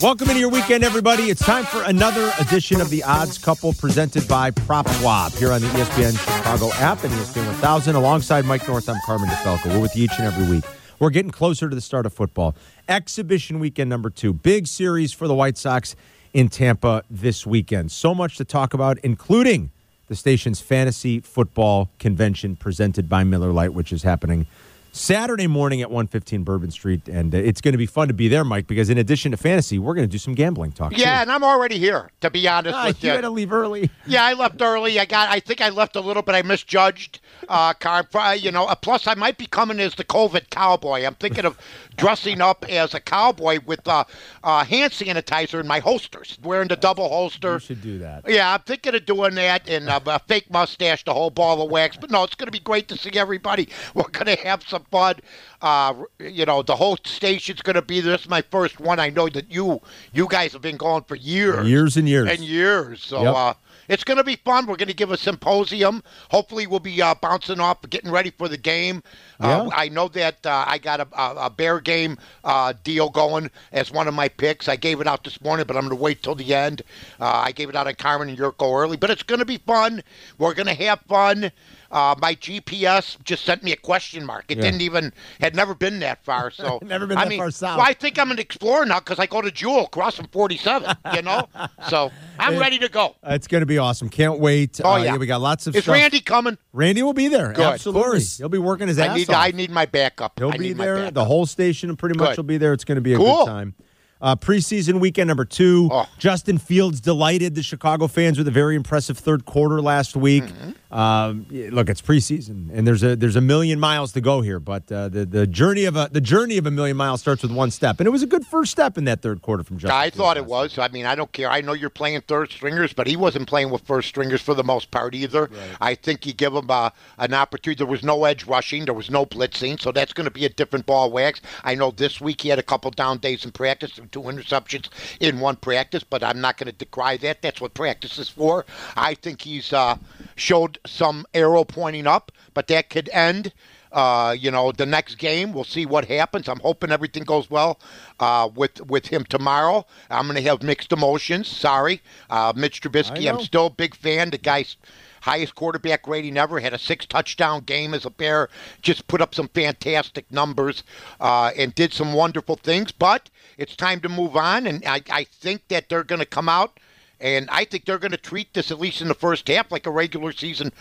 Welcome into your weekend, everybody. It's time for another edition of the Odds Couple presented by PropSwap here on the ESPN Chicago app and ESPN 1000. Alongside Mike North, I'm Carmen DeFalco. We're with you each and every week. We're getting closer to the start of football. Exhibition weekend number two. Big series for the White Sox in Tampa this weekend. So much to talk about, including the station's fantasy football convention presented by Miller Lite, which is happening Saturday morning at 115 Bourbon Street. And uh, it's going to be fun to be there, Mike, because in addition to fantasy, we're going to do some gambling talk. Yeah, too. and I'm already here. To be honest Ah, with you you, had to leave early. yeah, I left early. I got. I think I left a little, but I misjudged. Uh, car, uh, you know. Uh, plus, I might be coming as the COVID cowboy. I'm thinking of dressing up as a cowboy with uh, uh, hand sanitizer in my holsters, wearing the double holster. You should do that. Yeah, I'm thinking of doing that and uh, a fake mustache, the whole ball of wax. But no, it's going to be great to see everybody. We're going to have some fun. Uh, you know, the whole station's going to be there. This is my first one. I know that you you guys have been going for years, Years and years. and years. So Yep. uh, it's going to be fun. We're going to give a symposium. Hopefully, we'll be uh, bouncing off, getting ready for the game. Uh, Yeah. I know that uh, I got a, a, a bear game uh, deal going as one of my picks. I gave it out this morning, but I'm going to wait till the end. Uh, I gave it out on Carmen and Jurko early, but it's going to be fun. We're going to have fun. Uh, my GPS just sent me a question mark. It Yeah. didn't even had never been that far. So Never been I that mean, far south. Well, I think I'm an explorer now because I go to Jewel crossing 47. You know, so I'm ready to go. It's going to be awesome. Can't wait. Oh, Uh, yeah. we got lots of Is stuff. Randy coming? Randy will be there. Good. Absolutely. Of course. He'll be working his ass I need off. I need my backup. He'll I be there. The whole station pretty much Good. will be there. It's going to be a Cool. good time. Uh, preseason weekend number two. Oh. Justin Fields delighted the Chicago fans with a very impressive third quarter last week. Mm-hmm. Um, look, it's preseason, and there's a there's a million miles to go here, but uh, the the journey of a the journey of a million miles starts with one step, and it was a good first step in that third quarter from Justin. I thought it was. I mean, I don't care. I know you're playing third stringers, but he wasn't playing with first stringers for the most part either. I think you give him uh, an opportunity. There was no edge rushing, there was no blitzing, so that's going to be a different ball wax. I know this week he had a couple down days in practice and two interceptions in one practice, but I'm not going to decry that. That's what practice is for. I think he's uh, showed some arrow pointing up, but that could end. Uh, you know, the next game, we'll see what happens. I'm hoping everything goes well uh, with with him tomorrow. I'm going to have mixed emotions. Sorry, uh, Mitch Trubisky. I'm still a big fan. The guy's highest quarterback rating ever. Had a six touchdown game as a Bear. Just put up some fantastic numbers uh, and did some wonderful things. But it's time to move on, and I, I think that they're going to come out. And I think they're going to treat this, at least in the first half, like a regular season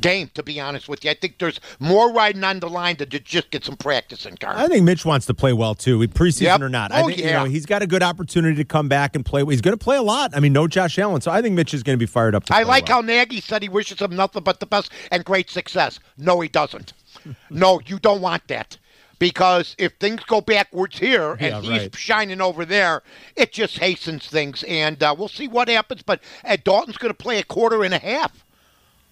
game, to be honest with you. I think there's more riding on the line than to just get some practice in, Carmen. I think Mitch wants to play well too, preseason Yep. or not. Oh, I Oh, think, you yeah. know, he's got a good opportunity to come back and play. He's going to play a lot. I mean, no Josh Allen, so I think Mitch is going to be fired up. To I like well. how Nagy said he wishes him nothing but the best and great success. No, he doesn't. no, you don't want that. Because if things go backwards here and Yeah, he's right. shining over there, it just hastens things. And uh, we'll see what happens. But uh, Dalton's going to play a quarter and a half.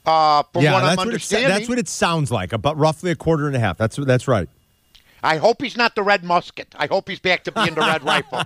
Uh, from yeah, what that's I'm what, that's what it sounds like. About roughly a quarter and a half. That's that's right. I hope he's not the red musket. I hope he's back to being the red rifle.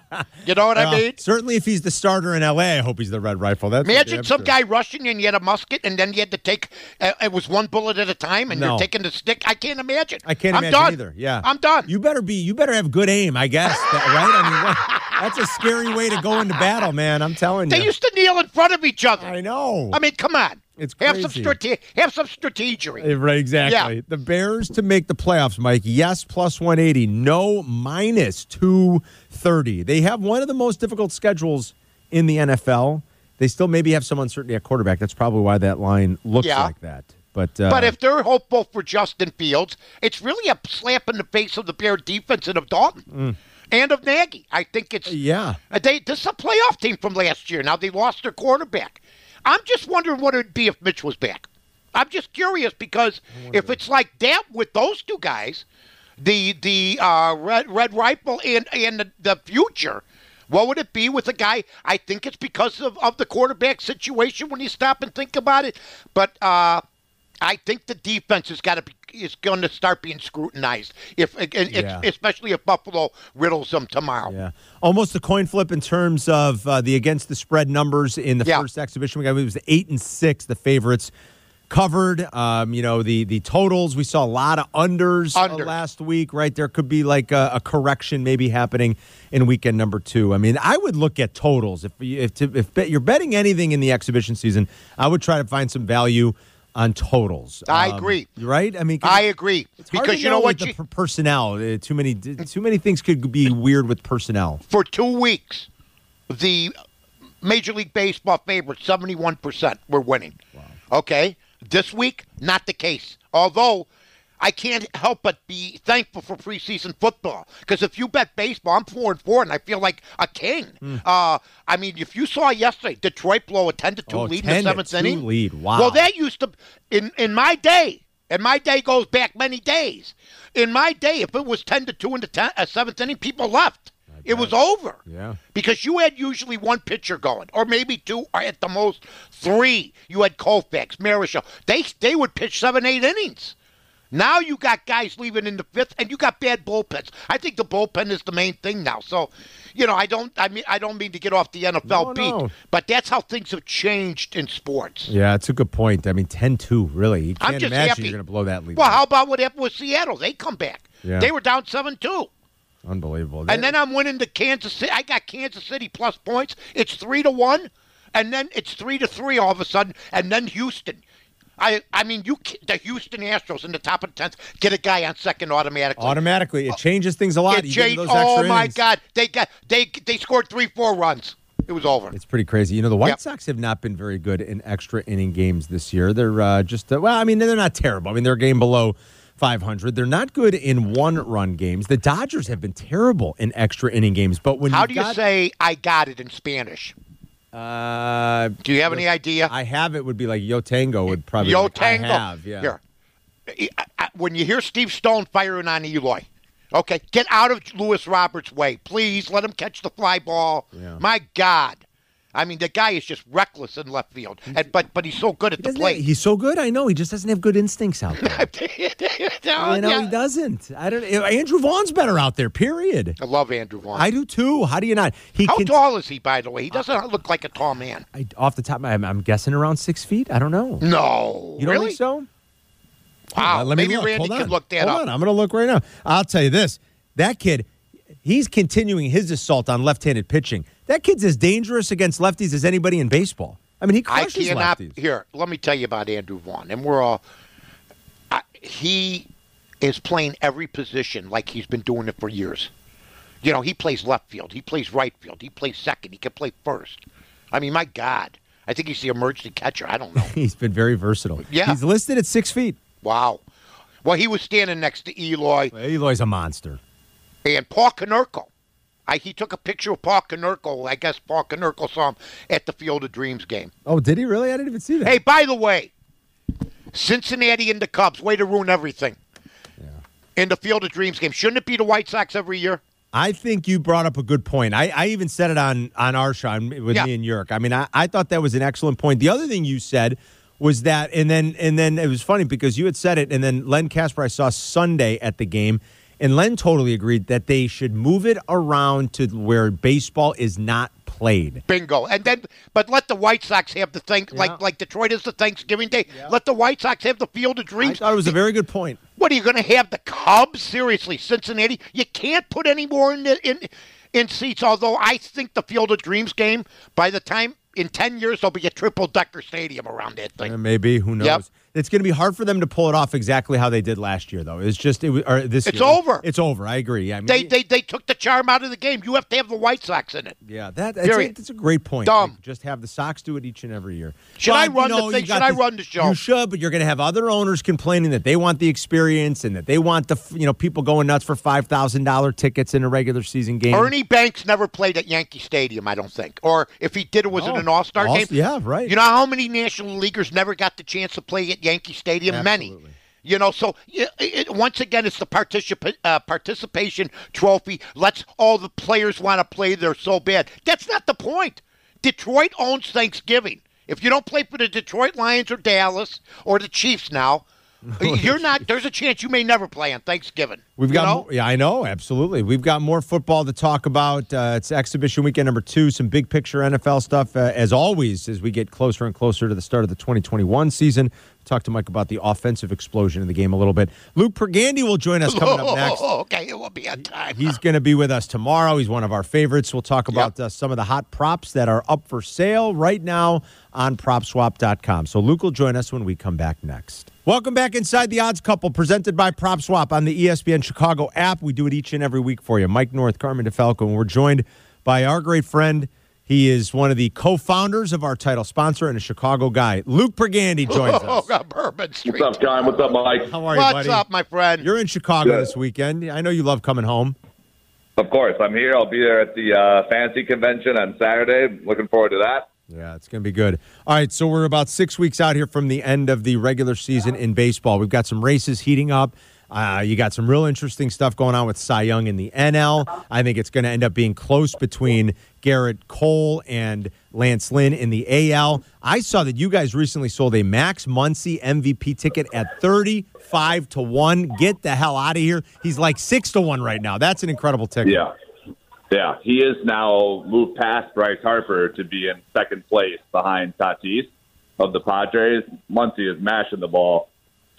You know what I mean? certainly, if he's the starter in L.A., I hope he's the red rifle. That's Imagine some sure. guy rushing and you had a musket, and then you had to take. Uh, it was one bullet at a time, and No. you're taking the stick. I can't imagine. I can't I'm imagine done. either. Yeah, I'm done. You better be. You better have good aim. I guess. That, right? I mean, what, that's a scary way to go into battle, man. I'm telling you. They used to kneel in front of each other. I know. I mean, come on. It's have some crazy. strate- have some strategery. Uh, Right, exactly. Yeah. The Bears to make the playoffs, Mike. Yes, plus 180. No, minus 230. They have one of the most difficult schedules in the NFL. They still maybe have some uncertainty at quarterback. That's probably why that line looks Yeah. like that. But, uh, But if they're hopeful for Justin Fields, it's really a slap in the face of the Bear defense and of Dalton and of Nagy. I think it's Mm. yeah, They, this is a playoff team from last year. Now they lost their quarterback. I'm just wondering what it'd be if Mitch was back. I'm just curious because if it's like that with those two guys, the the uh, red red rifle and and the, the future, what would it be with a guy? I think it's because of, of the quarterback situation when you stop and think about it. But uh, I think the defense has got to be is going to start being scrutinized, if Yeah. especially if Buffalo riddles them tomorrow. Yeah, almost a coin flip in terms of uh, the against the spread numbers in the Yeah. first exhibition. We got it was eight and six, the favorites covered. Um, you know the the totals. We saw a lot of unders uh, Unders. last week. Right, there could be like a, a correction maybe happening in weekend number two. I mean, I would look at totals if if to, if bet- you're betting anything in the exhibition season. I would try to find some value on totals. I Um, agree. Right? I mean, I agree it's hard because to you know with what? you- per- personnel. Uh, too many too many things could be weird with personnel. for two weeks, the Major League Baseball favorites, 71% were winning. Okay? This week, not the case. Although, I can't help but be thankful for preseason football. Because if you bet baseball, I'm 4 and 4, and I feel like a king. Hmm. Uh, I mean, if you saw yesterday, Detroit blow a 10 to 2 Oh, lead in the seventh inning. lead. Wow. Well, that used to, in, in my day, and my day goes back many days. In my day, if it was 10 to 2 in the ten, uh, seventh inning, people left. It was over. Yeah. Because you had usually one pitcher going, or maybe two, or at the most three. You had Koufax, Marichal. They they would pitch seven, eight innings. Now you got guys leaving in the fifth, and you got bad bullpens. I think the bullpen is the main thing now. So, you know, I don't, I mean, I don't mean to get off the NFL No, beat, no. but that's how things have changed in sports. Yeah, it's a good point. I mean, 10-2, really. You I'm can't just imagine happy. you're going to blow that lead. Well, how about what happened with Seattle? They come back. Yeah. They were down seven two. Unbelievable. And then I'm winning to Kansas City. I got Kansas City plus points. It's three to one, and then it's three to three all of a sudden, and then Houston. I I mean, you the Houston Astros in the top of the tenth get a guy on second automatically. automatically, it changes things a lot. It changed- those oh my innings. God, they got they they scored three four runs. It was over. It's pretty crazy. You know, the White Yep. Sox have not been very good in extra inning games this year. They're uh, just, uh, well, I mean, they're not terrible. I mean, they're a game below 500. They're not good in one run games. The Dodgers have been terrible in extra inning games. But when How do you got, say I got it in Spanish? Uh, Do you have any idea? I have it would be like Yo Tango would probably Yo like, I Tango. have, yeah. Here. I- I- When you hear Steve Stone firing on Eloy, okay, get out of Luis Roberts' way. Please let him catch the fly ball. Yeah. My God. I mean, the guy is just reckless in left field, and, but but he's so good at He the plate. have- he's so good. I know. He just doesn't have good instincts out there. Oh, you know, yeah. he doesn't. I don't. Andrew Vaughn's better out there. Period. I love Andrew Vaughn. I do too. How do you not? He How can, tall is he, by the way? He doesn't look like a tall man. I, off the top head, I'm guessing around six feet. I don't know. No. You don't really? think so? Wow. Uh, let me Maybe look. Randy Hold can look that Hold up. on. I'm going to look right now. I'll tell you this: that kid, he's continuing his assault on left-handed pitching. That kid's as dangerous against lefties as anybody in baseball. I mean, he I crushes cannot. lefties. Here, let me tell you about Andrew Vaughn, and we're all. I, he is playing every position like he's been doing it for years. You know, he plays left field, he plays right field, he plays second, he can play first. I mean, my God, I think he's the emergency catcher. I don't know. He's been very versatile. Yeah. he's listed at six feet. wow. Well, he was standing next to Eloy Eloy's a monster. And Paul Konerko. I, he took a picture of Paul Konerko. I guess Paul Konerko saw him at the Field of Dreams game. Oh, did he really? I didn't even see that. Hey, by the way, Cincinnati and the Cubs, way to ruin everything. In the Field of Dreams game. Shouldn't it be the White Sox every year? I think you brought up a good point. I, I even said it on on our show with Yeah. me and Yerk. I mean, I, I thought that was an excellent point. The other thing you said was that, and then and then it was funny because you had said it, and then Len Kasper I saw Sunday at the game, and Len totally agreed that they should move it around to where baseball is not played. Bingo. And then, but let the White Sox have the thing, Yeah. like like Detroit is the Thanksgiving Day. Let the White Sox have the Field of Dreams. I thought it was a very good point. What are you going to have the Cubs? Seriously, Cincinnati. You can't put any more in the, in in seats. Although I think the Field of Dreams game, by the time in ten years, there'll be a triple decker stadium around that thing. Uh, maybe who knows? Yep. It's going to be hard for them to pull it off exactly how they did last year, though. It's just it was, or this. It's year. over. It's over. I agree. Yeah, I mean, They, they they took the charm out of the game. You have to have the White Sox in it. Yeah, that, that's, a, that's a great point. Dumb. Like, just have the Sox do it each and every year. Should I run you the thing? Should I run the show? You should, but you're going to have other owners complaining that they want the experience and that they want the you know people going nuts for five thousand dollar tickets in a regular season game. Ernie Banks never played at Yankee Stadium, I don't think. Or if he did, it was in an All Star game. yeah, right. You know how many National Leaguers never got the chance to play at Yankee Stadium? Many. You know, so it, once again, it's the participa- uh, participation trophy. Let's all the players want to play there so bad. That's not the point. Detroit owns Thanksgiving. If you don't play for the Detroit Lions or Dallas or the Chiefs now, You're not. There's a chance you may never play on Thanksgiving. We've got, you know? yeah, I know, absolutely. We've got more football to talk about. Uh, it's exhibition weekend number two. Some big picture NFL stuff, uh, as always, as we get closer and closer to the start of the 2021 season. Talk to Mike about the offensive explosion in the game a little bit. Luke Pergandy will join us coming up next. Oh, okay, it will be on time. He's going to be with us tomorrow. He's one of our favorites. We'll talk about uh, some of the hot props that are up for sale right now on PropSwap.com. So Luke will join us when we come back next. Welcome back inside the Odds Couple, presented by PropSwap on the ESPN Chicago app. We do it each and every week for you. Mike North, Carmen DeFalco, and we're joined by our great friend. He is one of the co-founders of our title sponsor and a Chicago guy. Luke Pergandy joins Oh, us. God, Bourbon Street. What's up, John? What's up, Mike? How are you, buddy? What's buddy? up, my friend? You're in Chicago Good. this weekend. I know you love coming home. Of course, I'm here. I'll be there at the uh, fantasy convention on Saturday. Looking forward to that. Yeah, it's going to be good. All right, so we're about six weeks out here from the end of the regular season in baseball. We've got some races heating up. Uh, you got some real interesting stuff going on with Cy Young in the NL. I think it's going to end up being close between Gerrit Cole and Lance Lynn in the AL. I saw that you guys recently sold a Max Muncy MVP ticket at 35 to 1. Get the hell out of here. He's like 6 to 1 right now. That's an incredible ticket. Yeah. Yeah. He is now moved past Bryce Harper to be in second place behind Tatis of the Padres. Muncy is mashing the ball.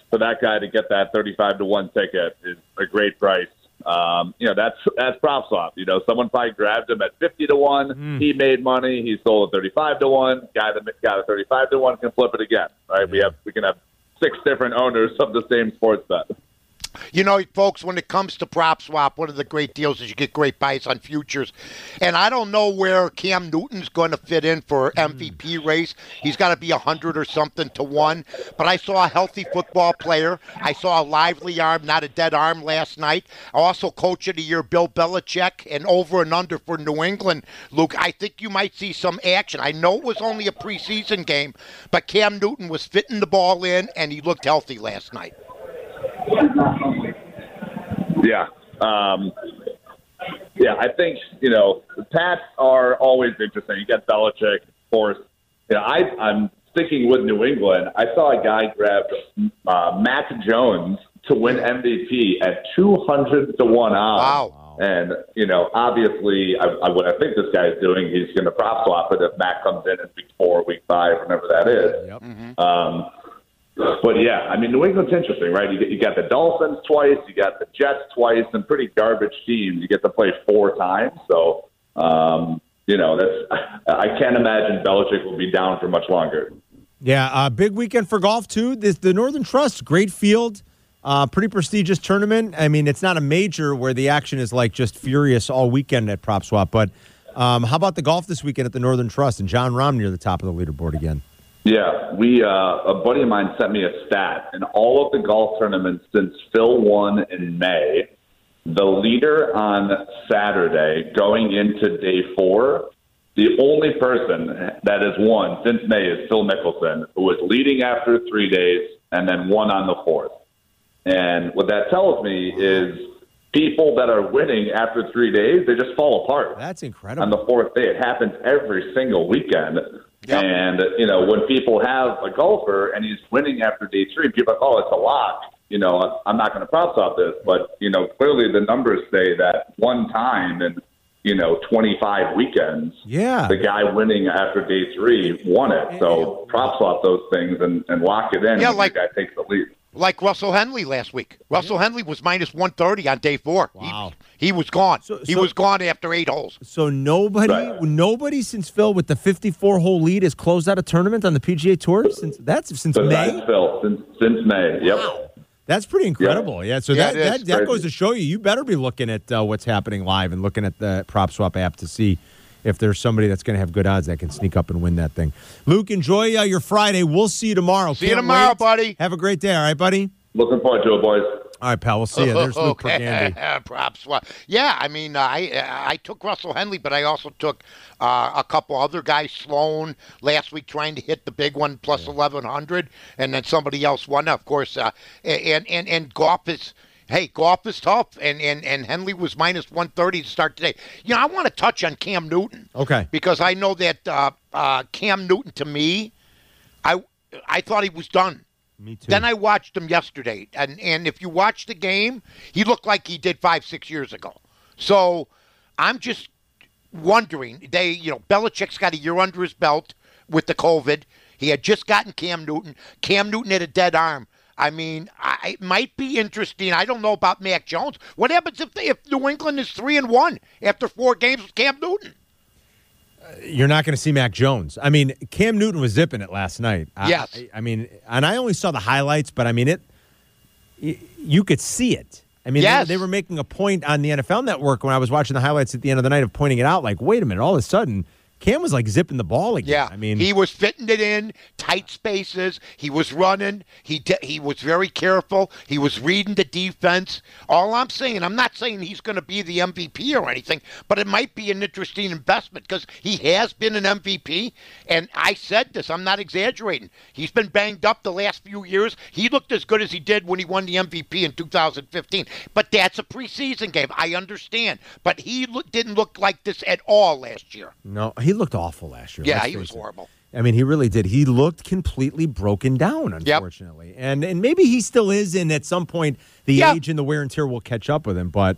For that guy to get that 35 to 1 ticket is a great price. Um, you know, that's that's prop swap. You know, someone probably grabbed him at 50 to 1. He made money. He sold at 35 to 1. Guy that got a 35 to 1 can flip it again, right? We have we can have six different owners of the same sports bet. You know, folks, when it comes to prop swap, one of the great deals is you get great buys on futures. And I don't know where Cam Newton's going to fit in for hmm. MVP race. He's got to be 100 or something to 1. But I saw a healthy football player. I saw a lively arm, not a dead arm last night. I also coach of the year Bill Belichick and over and under for New England. Luke, I think you might see some action. I know it was only a preseason game, but Cam Newton was fitting the ball in and he looked healthy last night. Yeah. Um, yeah, I think, you know, the Pats are always interesting. You got Belichick, of course. You know, I, I'm sticking with New England. I saw a guy grab uh, Mac Jones to win MVP at 200 to 1 odds. Wow. And, you know, obviously, I, I, what I think this guy is doing, he's going to prop swap it if Mac comes in in week four, week five, whenever that is. Yep. Um, but yeah, I mean, New England's interesting, right? You, get, you got the Dolphins twice, you got the Jets twice, and pretty garbage teams. You get to play four times, so um, you know that's. I can't imagine Belichick will be down for much longer. Yeah, uh, big weekend for golf too. This the Northern Trust, great field, uh, pretty prestigious tournament. I mean, it's not a major where the action is like just furious all weekend at Prop Swap, but um, how about the golf this weekend at the Northern Trust and Jon Rahm near the top of the leaderboard again? Yeah, we uh, a buddy of mine sent me a stat. and all of the golf tournaments since Phil won in May, the leader on Saturday going into day four, the only person that has won since May is Phil Mickelson, who was leading after three days and then won on the fourth. And what that tells me is people that are winning after three days, they just fall apart That's incredible. on the fourth day. It happens every single weekend. Yep. And, you know, when people have a golfer and he's winning after day three, people are like, oh, it's a lock. You know, I'm not going to prop swap this. But, you know, clearly the numbers say that one time in, you know, 25 weekends, yeah, the guy winning after day three won it. So prop swap those things and, and lock it in. Yeah, like- the guy takes the lead. Like Russell Henley last week. Russell Henley was minus 130 on day four. Wow. He, was gone. So- he so- was gone after eight holes. So nobody, Right. nobody since Phil with the 54 hole lead has closed out a tournament on the PGA Tour since that's since Besides May. Phil, since, since May. Yep. That's pretty incredible. Yeah. so Yeah, that it is. that, that goes to show you, you better be looking at uh, what's happening live and looking at the Prop Swap app to see if there's somebody that's going to have good odds that can sneak up and win that thing. Luke, enjoy uh, your Friday. We'll see you tomorrow. See you Can't tomorrow, wait. buddy. Have a great day. All right, buddy. Looking forward to it, boys. All right, pal. We'll see you. There's Luke Pergandy. Props. Well, yeah, I mean, uh, I I took Russell Henley, but I also took uh, a couple other guys. Sloan last week trying to hit the big one plus eleven hundred, and then somebody else won. Of course, uh, and and and golf is. Hey, golf is tough, and, and, and Henley was minus 130 to start today. You know, I want to touch on Cam Newton. Okay. Because I know that uh, uh, Cam Newton, to me, I I thought he was done Me too. Then I watched him yesterday, and and if you watch the game, he looked like he did five six years ago. So I'm just wondering. They, you know, Belichick's got a year under his belt with the COVID. He had just gotten Cam Newton. Cam Newton had a dead arm. I mean, I, it might be interesting. I don't know about Mac Jones. What happens if they, if New England is three and one after four games with Cam Newton? Uh, you're not going to see Mac Jones. I mean, Cam Newton was zipping it last night. I- Yes. I, I mean, and I only saw the highlights, but I mean, it. You could see it. I mean, they- they, were making a point on the NFL Network when I was watching the highlights at the end of the night of pointing it out. Like, wait a minute! All of a sudden, Cam was like zipping the ball again. Yeah, I mean, he was fitting it in tight spaces. He was running. He di- he was very careful. He was reading the defense. All I'm saying, I'm not saying he's going to be the MVP or anything, but it might be an interesting investment because he has been an MVP. And I said this, I'm not exaggerating. He's been banged up the last few years. He looked as good as he did when he won the MVP in 2015. But that's a preseason game. I understand. But he lo- didn't look like this at all last year. no, he looked awful last year. Yeah, let's he was it. horrible. I mean, he really did. He looked completely broken down, unfortunately, and and maybe he still is. And at some point, the Yeah. age and the wear and tear will catch up with him. But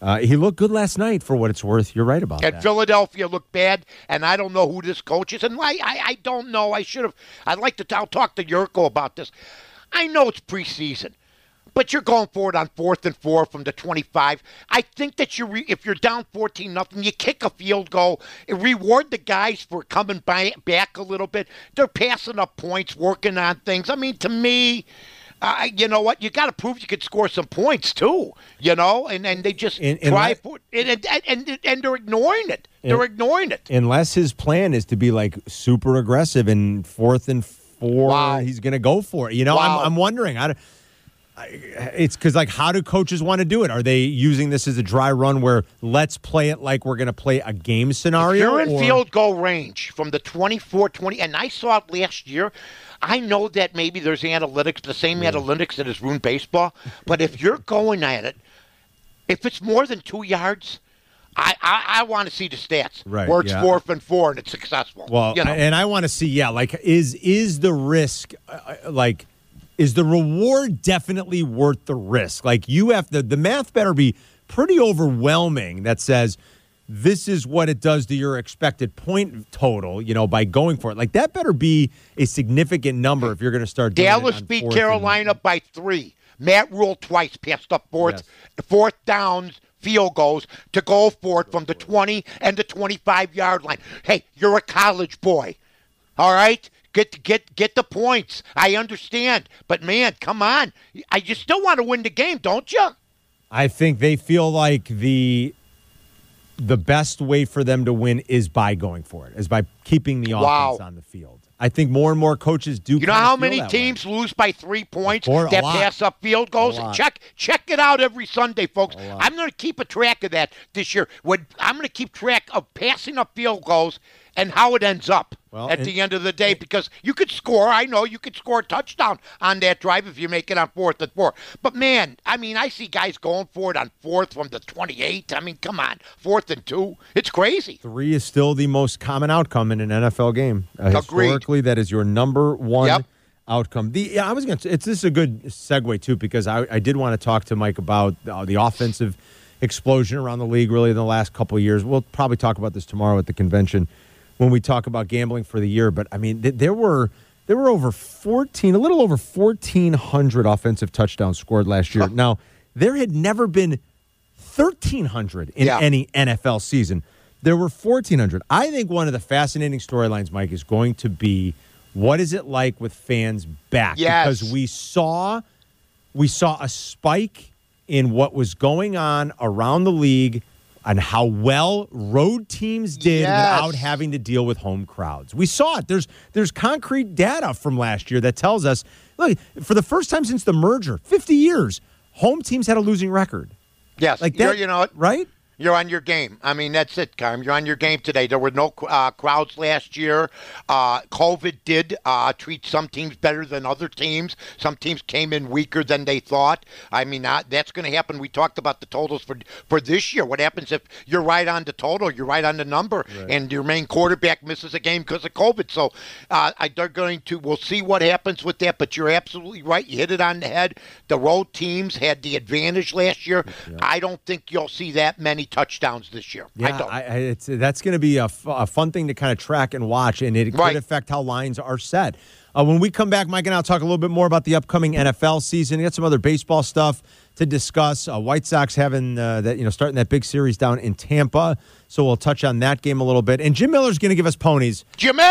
uh, he looked good last night, for what it's worth. You're right about And that. Philadelphia looked bad, and I don't know who this coach is. And I, I, I don't know. I should have. I'd like to. I'll talk to Jurko about this. I know it's preseason, but you're going for it on fourth and four from the 25. I think that you, re, if you're down 14 nothing, you kick a field goal. Reward the guys for coming by, back a little bit. They're passing up points, working on things. I mean, to me. Uh, you know what? You got to prove you could score some points too. You know, and and they just And- and try for and, and and and they're ignoring it. They're ignoring it. Unless his plan is to be like super aggressive and fourth and four, Wow. he's going to go for it. You know, Wow. I'm, I'm wondering. I, don't- it's because like, how do coaches want to do it? Are they using this as a dry run where let's play it like we're going to play a game scenario? You're in or- field goal range from the 24 20, and I saw it last year. I know that maybe there's analytics, the same analytics that has ruined baseball, but if you're going at it, if it's more than two yards, I, I, I want to see the stats Right, where it's yeah. fourth and four and it's successful. Well, you know, and I want to see, yeah, like is is the risk, uh, uh, like, is the reward definitely worth the risk? Like, you have to, the math better be pretty overwhelming that says this is what it does to your expected point total, you know, by going for it. Like, that better be a significant number if you're going to start doing Dallas beat fourth and- Carolina by three. Matt Rhule twice passed up fourth, fourth downs, field goals to go for it from the 20 and the 25 yard line. Hey, you're a college boy. All right? Get get get the points. I understand. But man, come on. I you still want to win the game, don't you? I think they feel like the the best way for them to win is by going for it, is by keeping the Wow. offense on the field. I think more and more coaches do. You know how many that way. teams lose by three points a that pass up field goals? Check check it out every Sunday, folks. I'm going to keep a track of that this year. When I'm going to keep track of passing up field goals and how it ends up Well, at the end of the day because you could score. I know you could score a touchdown on that drive if you make it on fourth and four. But man, I mean, I see guys going for it on fourth from the 28. I mean, come on, fourth and two. It's crazy. Three is still the most common outcome in an NFL game. Uh, historically, that is your number one Yep. outcome. The yeah, I was going to. It's this is a good segue too because I, I did want to talk to Mike about uh, the offensive explosion around the league really in the last couple of years. We'll probably talk about this tomorrow at the convention when we talk about gambling for the year. But I mean, th- there were there were over fourteen, a little over fourteen hundred offensive touchdowns scored last year. Now there had never been 1,300 in Yeah. any NFL season. There were 1,400. I think one of the fascinating storylines, Mike, is going to be what is it like with fans back? Yes. Because we saw we saw a spike in what was going on around the league and how well road teams did Yes. without having to deal with home crowds. We saw it. There's there's concrete data from last year that tells us, look, for the first time since the merger, 50 years, home teams had a losing record. Yes, Like you're- that, you know right? You're on your game. I mean, that's it, Carm. You're on your game today. There were no uh, crowds last year. Uh, COVID did uh, treat some teams better than other teams. Some teams came in weaker than they thought. I mean, uh, that's going to happen. We talked about the totals for for this year. What happens if you're right on the total, you're right on the number, right. and your main quarterback misses a game because of COVID? So uh, I, they're going to. We'll see what happens with that. But you're absolutely right. You hit it on the head. The road teams had the advantage last year. Yeah. I don't think you'll see that many touchdowns this year. Yeah, I I, it's, that's going to be a, f- a fun thing to kind of track and watch, and it right. could affect how lines are set. Uh, when we come back, Mike and I'll talk a little bit more about the upcoming NFL season. We got some other baseball stuff to discuss. Uh, White Sox having uh, that, you know, starting that big series down in Tampa. So we'll touch on that game a little bit. And Jim Miller's going to give us ponies. Jimmy!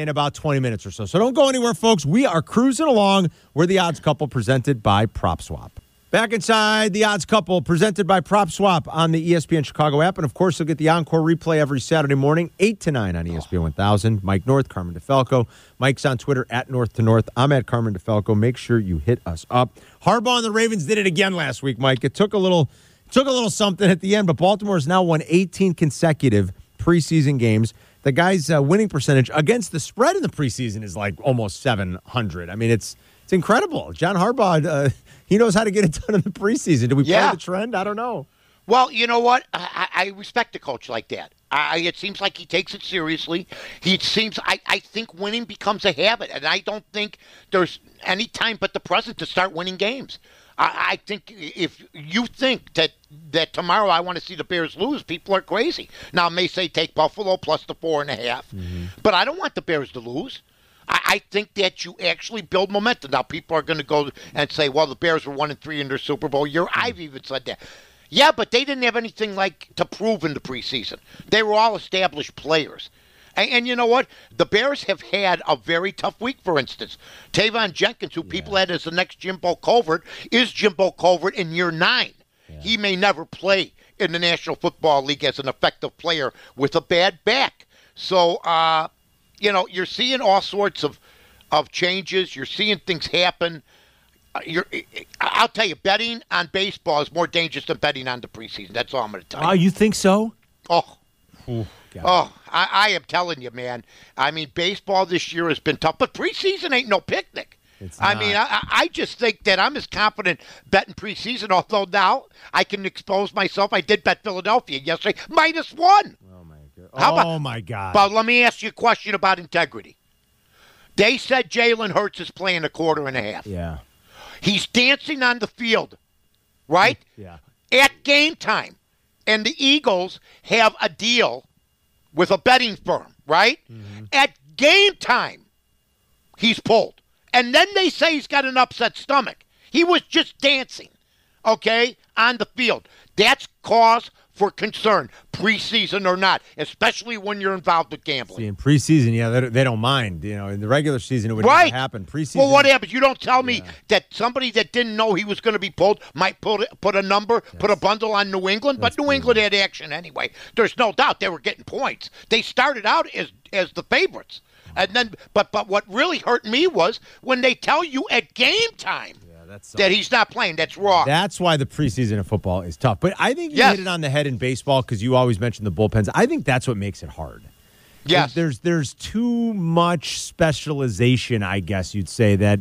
In about 20 minutes or so. So don't go anywhere, folks. We are cruising along. We're the odds couple presented by Prop Swap. Back inside the odds couple presented by Prop Swap on the ESPN Chicago app. And of course, you'll get the encore replay every Saturday morning, 8 to 9 on ESPN 1000. Mike North, Carmen DeFalco. Mike's on Twitter at North to North. I'm at Carmen DeFalco. Make sure you hit us up. Harbaugh and the Ravens did it again last week, Mike. It took a little took a little something at the end, but Baltimore has now won 18 consecutive preseason games. The guy's uh, winning percentage against the spread in the preseason is like almost 700. I mean, it's it's incredible. John Harbaugh uh, he knows how to get it done in the preseason. Do we yeah. play the trend? I don't know. Well, you know what? I, I respect a coach like that. I, it seems like he takes it seriously. He seems. I, I think winning becomes a habit, and I don't think there's any time but the present to start winning games. I, I think if you think that that tomorrow I want to see the Bears lose, people are crazy. Now I may say take Buffalo plus the four and a half, mm-hmm. but I don't want the Bears to lose. I, I think that you actually build momentum. Now, people are going to go and say, well, the Bears were one and three in their Super Bowl year. Hmm. I've even said that. Yeah, but they didn't have anything like to prove in the preseason. They were all established players. And, and, you know what? The Bears have had a very tough week, for instance. Teven Jenkins, who yeah. people had as the next Jimbo Covert, is Jimbo Covert in year nine. Yeah. He may never play in the National Football League as an effective player with a bad back. So, uh, you know, you're seeing all sorts of of changes. You're seeing things happen. Uh, you're, I'll tell you, betting on baseball is more dangerous than betting on the preseason. That's all I'm going to tell you. Oh, you think so? Oh, Ooh, oh, I, I am telling you, man. I mean, baseball this year has been tough, but preseason ain't no picnic. I mean, I, I just think that I'm as confident betting preseason, although now I can expose myself. I did bet Philadelphia yesterday, minus one. How about, oh my God! But let me ask you a question about integrity. They said Jalen Hurts is playing a quarter and a half. Yeah. He's dancing on the field, right? Yeah. At game time. And the Eagles have a deal with a betting firm, right? Mm-hmm. At game time, he's pulled. And then they say he's got an upset stomach. He was just dancing, okay, on the field. That's cause for concern, preseason or not, especially when you're involved with gambling. See, in preseason, yeah, they, they don't mind. You know, in the regular season, it would right. never happen. Preseason. Well, what happens? You don't tell me yeah. that somebody that didn't know he was going to be pulled might put put a number, put a bundle on New England, but New England had action anyway. There's no doubt they were getting points. They started out as as the favorites. And then, but but what really hurt me was when they tell you at game time that's that he's not playing. That's wrong. That's why the preseason of football is tough. But I think you yes. hit it on the head in baseball because you always mention the bullpens. I think that's what makes it hard. Yes. There's there's too much specialization, I guess you'd say that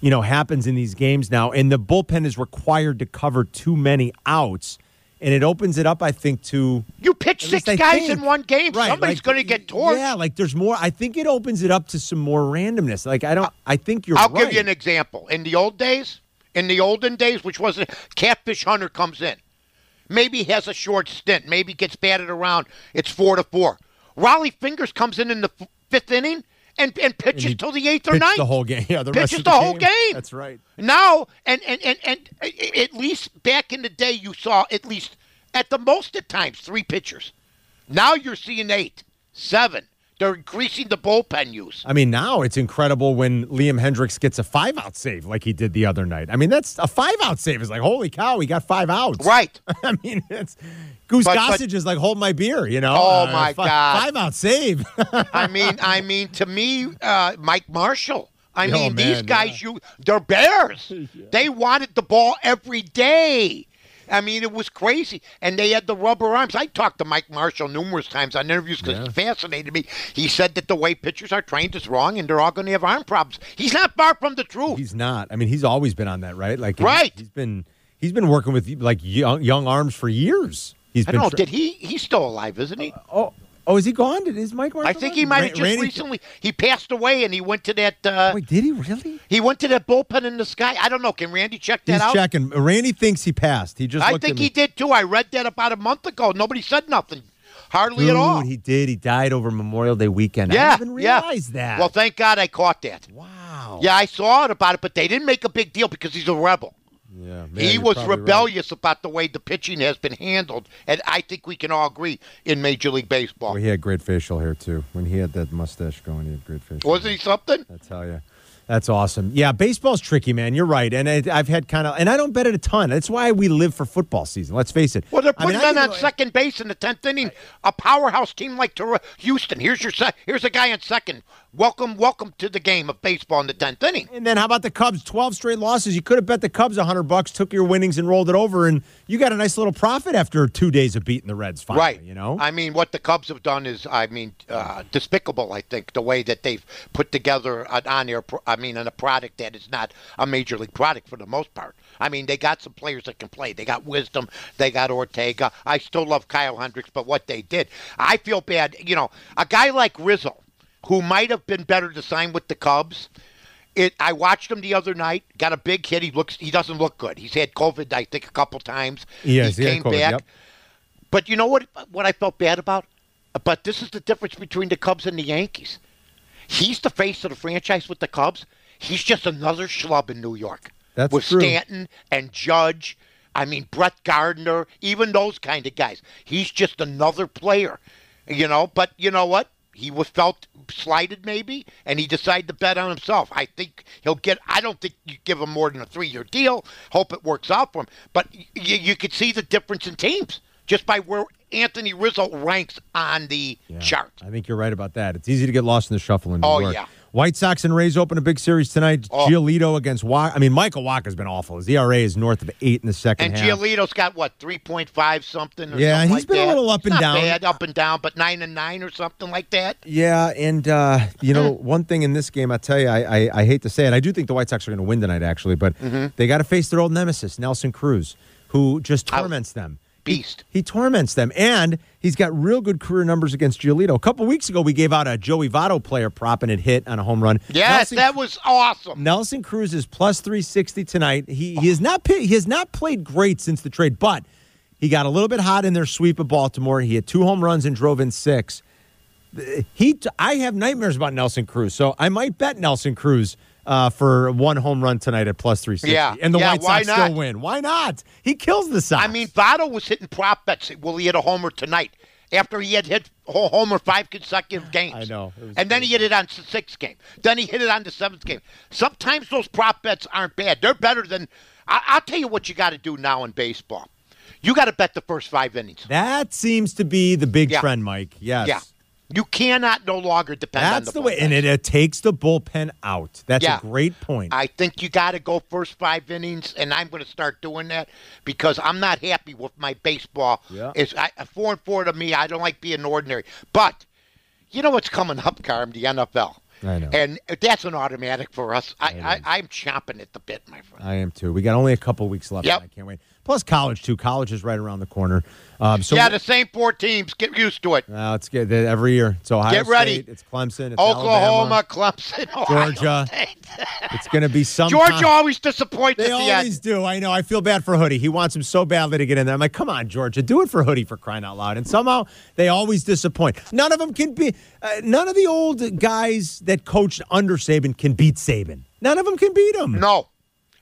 you know happens in these games now, and the bullpen is required to cover too many outs and it opens it up, I think, to you pitch six guys think, in one game. Right, Somebody's like, going to get torched. Yeah, like there's more. I think it opens it up to some more randomness. Like I don't. I think you're. I'll right. give you an example. In the old days, in the olden days, which was a catfish hunter comes in. Maybe has a short stint. Maybe gets batted around. It's four to four. Rollie Fingers comes in in the f- fifth inning and, and pitches till the eighth or ninth. The whole game. Yeah, the pitches the, the whole game. That's right. Now and, and and and at least back in the day, you saw at least at the most at times three pitchers. Now you're seeing eight, seven, they're increasing the bullpen use. I mean, now it's incredible when Liam Hendriks gets a five out save like he did the other night. I mean, that's a five out save is like, holy cow, he got five outs. Right. I mean, it's Goose but, Gossage but, is like, hold my beer, you know? Oh, uh, my God. Five out save. I mean, I mean, to me, uh, Mike Marshall. I mean, oh, man, these guys, yeah. you they're bears. yeah. They wanted the ball every day. I mean, it was crazy. And they had the rubber arms. I talked to Mike Marshall numerous times on interviews because Yeah. it fascinated me. He said that the way pitchers are trained is wrong and they're all going to have arm problems. He's not far from the truth. He's not. I mean, he's always been on that, right? Like, Right. He's been he's been working with like young, young arms for years. He's I been. don't know. tra- Did he? He's still alive, isn't he? oh, oh, is he gone? Did is Mike? I think gone? he might have just Randy- recently. He passed away and he went to that. Uh, Wait, did he really? he went to that bullpen in the sky. I don't know. Can Randy check that He's out? checking. Randy thinks he passed. He just. I think he did too. I read that about a month ago. Nobody said nothing, hardly Dude, at all. he did. He died over Memorial Day weekend. yeah, I didn't even yeah. that. Well, thank God I caught that. wow. Yeah, I saw it about it, but they didn't make a big deal because he's a rebel. Yeah. man, he was probably right. rebellious about the way the pitching has been handled, and I think we can all agree in Major League Baseball. Well, he had great facial hair too. When he had that mustache going, he had great facial. Was hair. he something? I tell you. That's awesome. Yeah, baseball's tricky, man. You're right, and I, I've had kind of, and I don't bet it a ton. That's why we live for football season. Let's face it. Well, they're putting I men can on second base in the tenth inning. A powerhouse team like Houston. Here's your se- here's a guy in second. Welcome, welcome to the game of baseball in the tenth inning. And then how about the Cubs? Twelve straight losses. You could have bet the Cubs a hundred bucks, took your winnings, and rolled it over, and you got a nice little profit after two days of beating the Reds. Finally, right. You know. I mean, what the Cubs have done is, I mean, uh, despicable. I think the way that they've put together an on-air, pro- I mean, and a product that is not a major league product for the most part. I mean, they got some players that can play. They got Wisdom. They got Ortega. I still love Kyle Hendricks, but what they did, I feel bad. You know, a guy like Rizzo, who might have been better to sign with the Cubs. It. I watched him the other night. Got a big hit. He looks. He doesn't look good. He's had COVID, I think, a couple times. Yes, he he came COVID, back. yep. But you know what? What I felt bad about? But this is the difference between the Cubs and the Yankees. He's the face of the franchise with the Cubs. He's just another schlub in New York. That's with true. Stanton and Judge. I mean Brett Gardner, even those kind of guys. He's just another player, you know. But you know what? He was felt slighted maybe, and he decided to bet on himself. I think he'll get. I don't think you give him more than a three-year deal. Hope it works out for him. But y- you could see the difference in teams just by where Anthony Rizzo ranks on the Yeah, chart. I think you're right about that. It's easy to get lost in the shuffle in New Oh, York. yeah. White Sox and Rays open a big series tonight. Oh. Giolito against Wacha. I mean, Michael Wacha's been awful. His ERA is north of eight in the second And half. Giolito's got what three point five something. Or Yeah, something he's like been a little up It's and down. Bad, up and down, but nine and nine or something like that. Yeah, and uh, you know, one thing in this game, I tell you, I, I, I hate to say it, I do think the White Sox are going to win tonight, actually, but Mm-hmm. they got to face their old nemesis, Nelson Cruz, who just I- torments them. Beast. He torments them, and he's got real good career numbers against Giolito. A couple weeks ago, we gave out a Joey Votto player prop and it hit on a home run. Yes, Nelson, that was awesome. Nelson Cruz is plus three sixty tonight. He he has not he has not played great since the trade, but he got a little bit hot in their sweep of Baltimore. He had two home runs and drove in six. He I have nightmares about Nelson Cruz, so I might bet Nelson Cruz uh, for one home run tonight at plus three sixty. Yeah, and the yeah, White Sox still win. Why not? He kills the Sox. I mean, Votto was hitting prop bets. Will he hit a homer tonight? After he had hit ho- homer five consecutive games. I know. And then he hit it on the sixth game. Then he hit it on the seventh game. Sometimes those prop bets aren't bad. They're better than. I- I'll tell you what you got to do now in baseball. You got to bet the first five innings. that seems to be the big Yeah. trend, Mike. Yes. Yeah. You cannot no longer depend on that. That's the the way, and it, it takes the bullpen out. That's Yeah. a great point. I think you got to go first five innings, and I'm going to start doing that because I'm not happy with my baseball. Yeah. It's I, four and four to me. I don't like being ordinary, but you know what's coming up, Carm? The NFL. I know. And that's an automatic for us. I, I. I'm chomping at the bit, my friend. I am too. We got only a couple weeks left. Yep. I can't wait. Plus college too. College is right around the corner. Um, so yeah, the same four teams. Get used to it. uh, it's good every year. It's Ohio Get ready. State. It's Clemson. It's Oklahoma, Alabama. Clemson, Ohio Georgia. It's going to be some. Georgia time- always disappoints They the always end. do. I know. I feel bad for Hoodie. He wants him so badly to get in there. I'm like, come on, Georgia, do it for Hoodie for crying out loud. And somehow they always disappoint. None of them can be. Uh, none of the old guys that coached under Saban can beat Saban. None of them can beat him. No,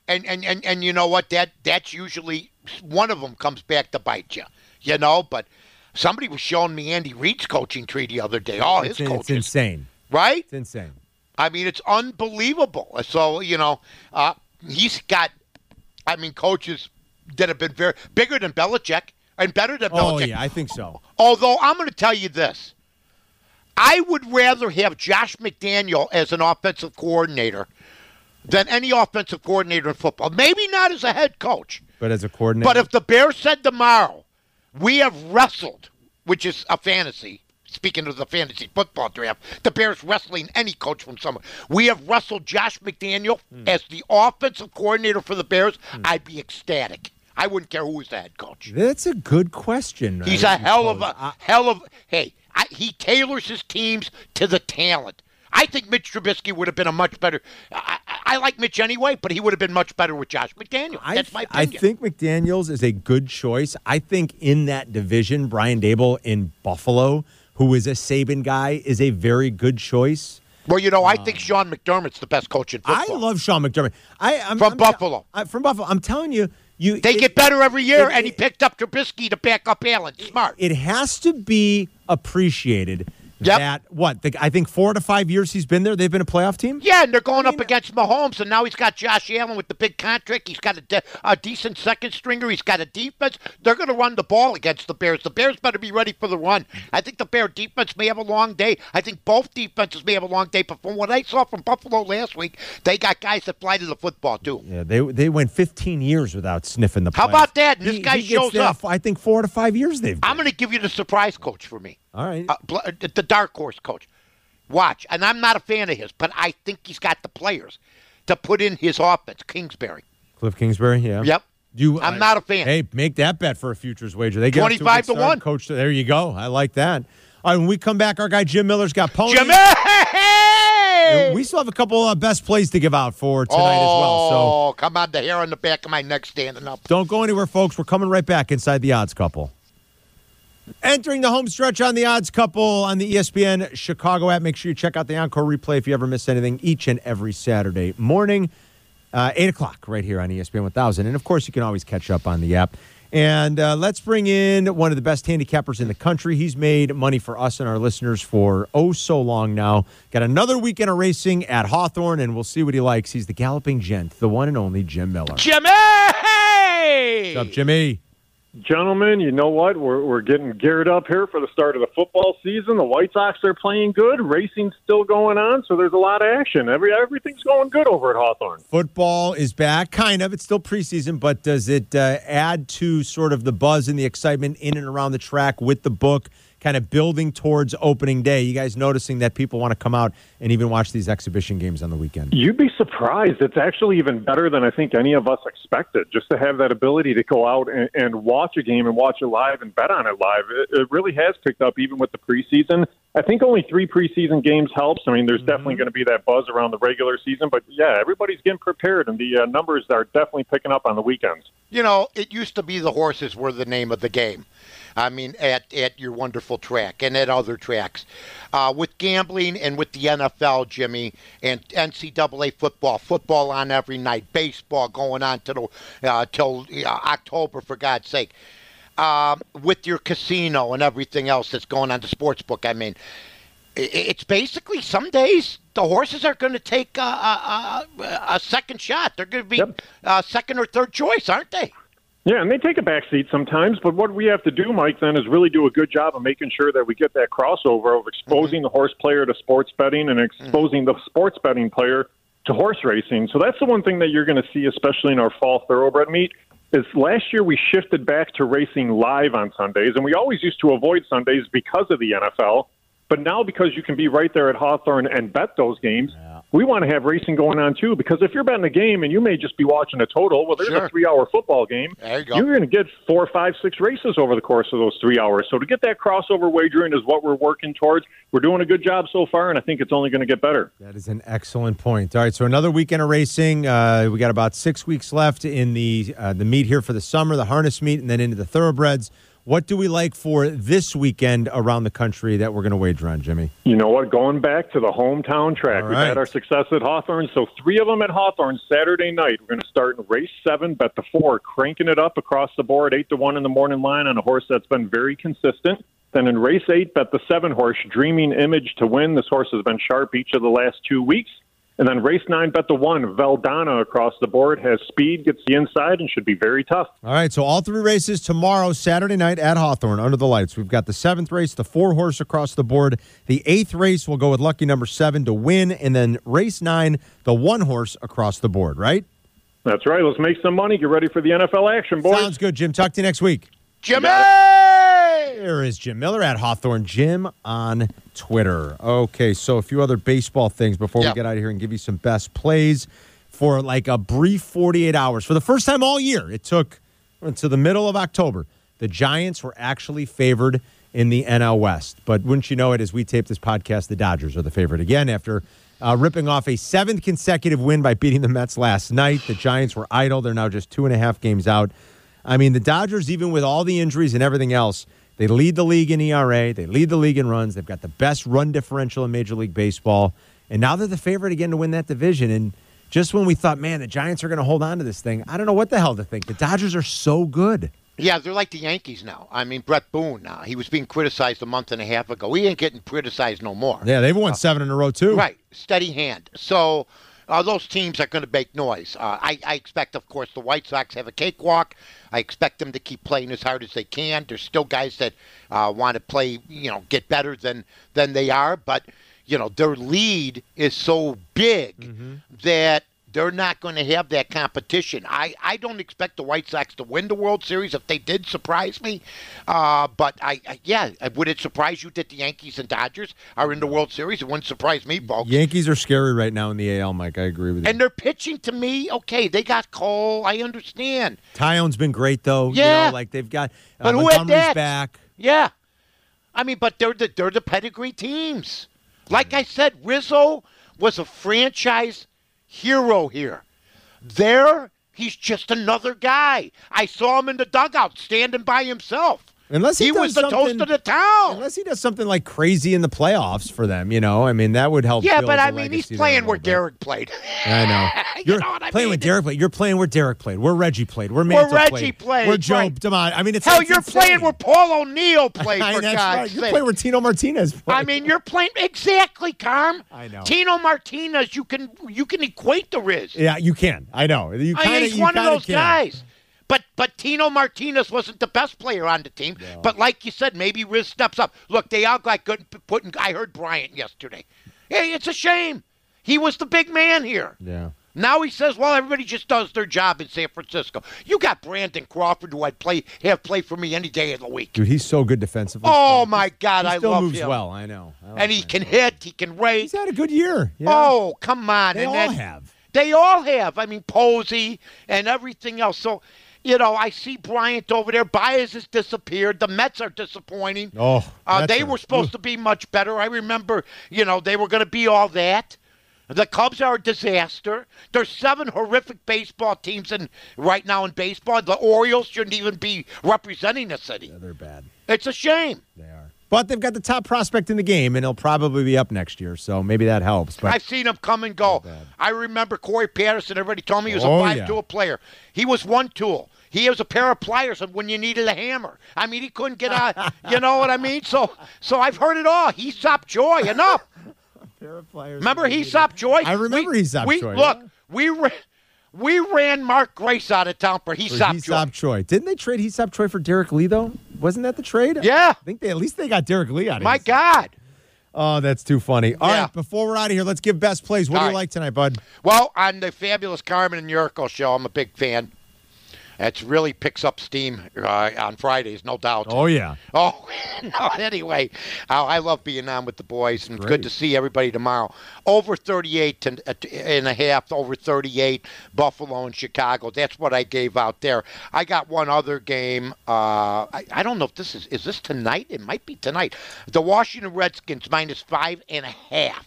and and and and you know what? That that's usually one of them comes back to bite you. You know, but somebody was showing me Andy Reid's coaching tree the other day. All his it's, it's insane. right? It's insane. I mean, it's unbelievable. So you know, uh, he's got. I mean, coaches that have been very bigger than Belichick and better than Oh yeah, I think so. Although I'm going to tell you this, I would rather have Josh McDaniel as an offensive coordinator than any offensive coordinator in football. Maybe not as a head coach, But as a coordinator, But if the Bears said tomorrow, we have wrestled, which is a fantasy. Speaking of the fantasy football draft, the Bears wrestling any coach from somewhere. We have wrestled Josh McDaniel hmm. as the offensive coordinator for the Bears. Hmm. I'd be ecstatic. I wouldn't care who was the head coach. that's a good question. He's a hell of a hell of. Hey, I, he tailors his teams to the talent. I think Mitch Trubisky would have been a much better. I, I, like Mitch anyway, but he would have been much better with Josh McDaniel. That's my opinion. I think McDaniels is a good choice. I think in that division, Brian Daboll in Buffalo, who is a Saban guy, is a very good choice. well, you know, I think um, Sean McDermott's the best coach in football. I love Sean McDermott. I I'm, From Buffalo. I'm- Buffalo. I, from Buffalo. I'm telling you, you They it- get better every year, it- and he picked up Trubisky to back up Allen. Smart. It has to be appreciated Yep. that what the, I think four to five years he's been there, they've been a playoff team. yeah, and they're going I up against Mahomes, and now he's got Josh Allen with the big contract. He's got a, de- a decent second stringer. He's got a defense. They're going to run the ball against the Bears. The Bears better be ready for the run. I think the Bear defense may have a long day. I think both defenses may have a long day. But from what I saw from Buffalo last week, they got guys that fly to the football too. Yeah, they they went 15 years without sniffing the. How about that? This He- guy he shows up. I think four to five years they've. I'm going to give you the surprise coach for me. All right. uh, uh, the dark horse coach. Watch, and I'm not a fan of his, but I think he's got the players to put in his offense. Kingsbury. Cliff Kingsbury. Yeah. Yep. You, I'm I- not a fan. Hey, make that bet for a futures wager. They get off a good 25 to start. 1. Coach. There you go. I like that. All right, when we come back, our guy Jim Miller's got ponies. Jimmy! And We still have a couple of best plays to give out for tonight as well. So Oh, come on, the hair on the back of my neck standing up. don't go anywhere, folks. We're coming right back inside the odds couple. Entering the home stretch on the odds couple on the ESPN Chicago app. Make sure you check out the encore replay if you ever miss anything each and every Saturday morning, uh, 8 o'clock, right here on ESPN 1000. And of course, you can always catch up on the app. And uh, let's bring in one of the best handicappers in the country. He's made money for us and our listeners for oh so long now. Got another weekend of racing at Hawthorne, and we'll see what he likes. He's the galloping gent, the one and only Jim Miller. Jimmy! What's up, Jimmy? Gentlemen, you know what? We're, we're getting geared up here for the start of the football season. The White Sox are playing good. Racing's still going on, so there's a lot of action. Every Everything's going good over at Hawthorne. Football is back, kind of. It's still preseason, but does it uh, add to sort of the buzz and the excitement in and around the track with the book, kind of building towards opening day? You guys noticing that people want to come out and even watch these exhibition games on the weekend? You'd be surprised. It's actually even better than I think any of us expected. Just to have that ability to go out and, and watch a game and watch it live and bet on it live, it, it really has picked up even with the preseason. I think only three preseason games helps. I mean, there's definitely going to be that buzz around the regular season, but yeah, everybody's getting prepared, and the uh, numbers are definitely picking up on the weekends. You know, it used to be the horses were the name of the game. I mean, at, at your wonderful track and at other tracks. Uh, with gambling and with the NFL, Jimmy, and NCAA football, football on every night, baseball going on till, uh, till uh, October, for God's sake. Um, with your casino and everything else that's going on, the sports book, I mean, it's basically some days the horses are going to take a, a, a, a second shot. They're going to be Yep. uh, second or third choice, aren't they? Yeah, and they take a back seat sometimes, but what we have to do, Mike, then is really do a good job of making sure that we get that crossover of exposing mm-hmm. the horse player to sports betting and exposing mm-hmm. the sports betting player to horse racing. So that's the one thing that you're going to see, especially in our fall thoroughbred meet. Is last year we shifted back to racing live on Sundays, and we always used to avoid Sundays because of the NFL. But now, because you can be right there at Hawthorne and bet those games, we want to have racing going on too. Because if you're betting a game and you may just be watching a total, well, there's Sure. a three-hour football game. There you go. You're going to get four, five, six races over the course of those three hours. So to get that crossover wagering is what we're working towards. We're doing a good job so far, and I think it's only going to get better. That is an excellent point. All right, so another weekend of racing. Uh, we got about six weeks left in the uh, the meet here for the summer, the harness meet, and then into the thoroughbreds. What do we like for this weekend around the country that we're going to wager on, Jimmy? You know what? Going back to the hometown track, All we've right. had our success at Hawthorne. So three of them at Hawthorne Saturday night. We're going to start in race seven, bet the four, cranking it up across the board, eight to one in the morning line on a horse that's been very consistent. Then in race eight, bet the seven horse, Dreaming Image to win. This horse has been sharp each of the last two weeks. And then race nine, bet the one, Veldana across the board, has speed, gets the inside, and should be very tough. All right, so all three races tomorrow, Saturday night at Hawthorne, under the lights. We've got the seventh race, the four horse across the board. The eighth race will go with lucky number seven to win, and then race nine, the one horse across the board, right? That's right. Let's make some money. Get ready for the NFL action, boys. Sounds good, Jim. Talk to you next week. Jimmy! There is Jim Miller at Hawthorne Jim on Twitter. Okay, so a few other baseball things before Yeah. we get out of here and give you some best plays for like a brief 48 hours. For the first time all year, it took until the middle of October. The Giants were actually favored in the NL West. But wouldn't you know it, as we tape this podcast, the Dodgers are the favorite again after uh, ripping off a seventh consecutive win by beating the Mets last night. The Giants were idle. They're now just two and a half games out. I mean, the Dodgers, even with all the injuries and everything else, they lead the league in ERA. They lead the league in runs. They've got the best run differential in Major League Baseball. And now they're the favorite again to win that division. And just when we thought, man, the Giants are going to hold on to this thing, I don't know what the hell to think. The Dodgers are so good. Yeah, they're like the Yankees now. I mean, Brett Boone, uh, he was being criticized a month and a half ago. He ain't getting criticized no more. Yeah, they've won seven in a row, too. Right, steady hand. So uh, those teams are going to make noise. Uh, I, I expect, of course, the White Sox have a cakewalk. I expect them to keep playing as hard as they can. There's still guys that uh, want to play, you know, get better than than they are, but you know their lead is so big that they're not going to have that competition. I, I don't expect the White Sox to win the World Series. If they did, surprise me. Uh, but I, I yeah, would it surprise you that the Yankees and Dodgers are in the World Series? It wouldn't surprise me, folks. Yankees are scary right now in the AL, Mike. I agree with you. And they're pitching to me. Okay, they got Cole. I understand. Taillon's been great, though. Yeah. You know, like they've got uh, But who had that? back. Yeah, I mean, but they're the they're the pedigree teams. Like I said, Rizzo was a franchise hero here. There, he's just another guy. I saw him in the dugout standing by himself. Unless he, he was the toast of the town. Unless he does something like crazy in the playoffs for them, you know. I mean, that would help. yeah, but I mean, he's legacy there a playing where. Derek played. I know. You You're know what I playing mean? with Derek played. You're playing where Derek played. Where Reggie played. Where Mantle Reggie played. played, Where Joe right. Demont. I mean, it's Hell, it's you're insane. playing where Paul O'Neill played, for that's God's right. You're sake. playing where Tino Martinez played. I mean, you're playing exactly, Carm. I know. Tino Martinez, you can you can equate the Riz. yeah, you can. I know. You I kinda, mean, he's you one kinda those can. guys. But but Tino Martinez wasn't the best player on the team. But like you said, maybe Riz steps up. Look, they all got good putting. I heard Bryant yesterday. Hey, it's a shame. He was the big man here. Yeah. Now he says, well, everybody just does their job in San Francisco. You got Brandon Crawford, who I'd play have play for me any day of the week. Dude, he's so good defensively. Oh my God, I love him. he I still love moves him. well. I know. I like And he can hit, he can race. He's had a good year. Yeah. Oh, come on. they and all then, have. They all have. I mean, Posey and everything else. So, you know, I see Bryant over there. Baez has disappeared. The Mets are disappointing. Oh, Uh, they are- were supposed to be much better. I remember, you know, they were going to be all that. The Cubs are a disaster. There's seven horrific baseball teams in right now in baseball. The Orioles shouldn't even be representing the city. Yeah, they're bad. It's a shame. They are. But they've got the top prospect in the game, and he'll probably be up next year, so maybe that helps. But I've seen him come and go. bad. I remember Corey Patterson. Everybody told me he was Oh, a five yeah. tool player. He was one tool. He was a pair of pliers when you needed a hammer. I mean, he couldn't get out. you know what I mean? So, so I've heard it all. He stopped Joy enough. Remember he stopped Joy? I remember we, Aesop we, Joy, Look, we ran, we ran Mark Grace out of town for he for stopped Joy. Hee-Seop Choi. Didn't they trade Hee-Seop Choi for Derrek Lee though? Wasn't that the trade? Yeah. I think they at least they got Derrek Lee out of it. My Hesop. God. Oh, that's too funny. All right, Yeah. before we're out of here, let's give best plays. What All do you right. like tonight, bud? Well, on the fabulous Carmen and Jurko show, I'm a big fan. It really picks up steam uh, on Fridays, no doubt. Oh yeah. Oh, no, anyway, uh, I love being on with the boys, and Great. good to see everybody tomorrow. Over 38 and, uh, and a half, over 38, Buffalo and Chicago. That's what I gave out there. I got one other game. Uh, I, I don't know if this is, is this tonight? It might be tonight. The Washington Redskins minus five and a half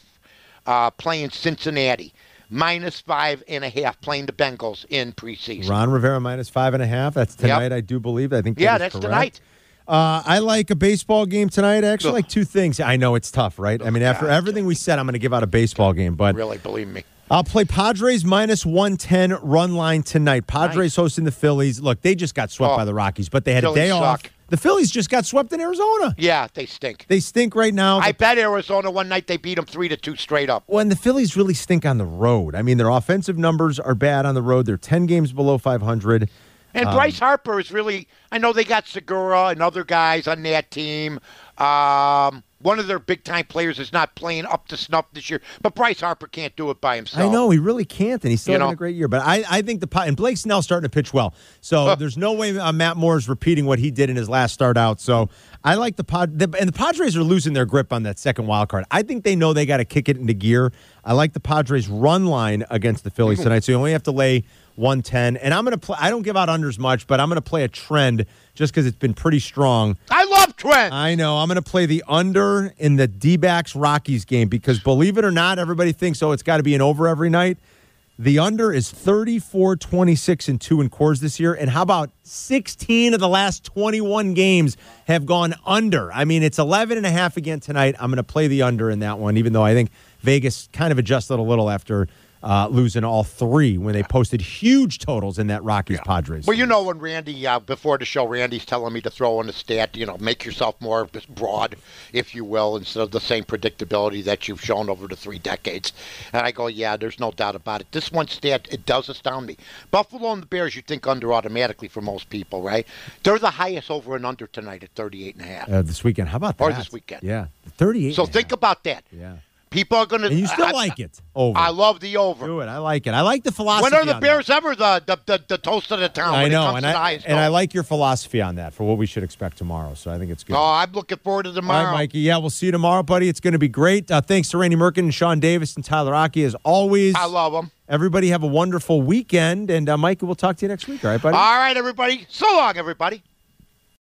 uh, playing Cincinnati. Minus five and a half playing the Bengals in preseason. Ron Rivera minus five and a half. That's tonight, I do believe. I think. that Yeah, that's correct. tonight. Uh, I like a baseball game tonight. I actually Ugh. like two things. I know it's tough, right? I mean, after God. everything we said, I'm going to give out a baseball game, but Really, believe me. I'll play Padres minus 110 run line tonight. Padres Nice. hosting the Phillies. Look, they just got swept Oh. by the Rockies, but they had Phillies a day off. The Phillies just got swept in Arizona. Yeah, they stink. They stink right now. I bet Arizona one night they beat them three to two straight up. when the Phillies really stink on the road. I mean, their offensive numbers are bad on the road. They're 10 games below 500. And Um, Bryce Harper is really. I know they got Segura and other guys on that team, Um, one of their big time players is not playing up to snuff this year, but Bryce Harper can't do it by himself. I know he really can't, and he's still You having know? a great year. But I, I think the and Blake Snell's starting to pitch well, so there's no way uh, Matt Moore is repeating what he did in his last start out. So I like the pod, the, and the Padres are losing their grip on that second wild card. I think they know they got to kick it into gear. I like the Padres run line against the Phillies tonight, so you only have to lay 110. And I'm going to play. I don't give out unders much, but I'm going to play a trend just because it's been pretty strong. I I know. I'm going to play the under in the D backs Rockies game because believe it or not, everybody thinks, oh, it's got to be an over every night. The under is 34, 26, and 2 in Coors this year. And how about 16 of the last 21 games have gone under? I mean, it's 11 and a half again tonight. I'm going to play the under in that one, even though I think Vegas kind of adjusted a little after uh, losing all three when they posted huge totals in that Rockies Padres. Well, you know when Randy uh, before the show, Randy's telling me to throw in a stat. You know, make yourself more broad, if you will, instead of the same predictability that you've shown over the three decades. And I go, yeah, there's no doubt about it. This one stat it does astound me. Buffalo and the Bears, you think under automatically for most people, right? They're the highest over and under tonight at 38 and a half. uh, this weekend. How about that? Or this weekend. Yeah. 38. So think half. about that. Yeah. People are going to. And you still like it. Over. I love the over. Do it. I like it. I like the philosophy. When are the on Bears ever the, the, the, the toast of the town? I when it know, comes and to I and I like your philosophy on that for what we should expect tomorrow. So I think it's good. Oh, I'm looking forward to tomorrow. right, Mikey. Yeah, we'll see you tomorrow, buddy. It's going to be great. Uh, thanks to Randy Merkin and Sean Davis and Tyler Aki as always. I love them. Everybody have a wonderful weekend, and uh, Mikey, we'll talk to you next week. All right, buddy. All right, everybody. So long, everybody.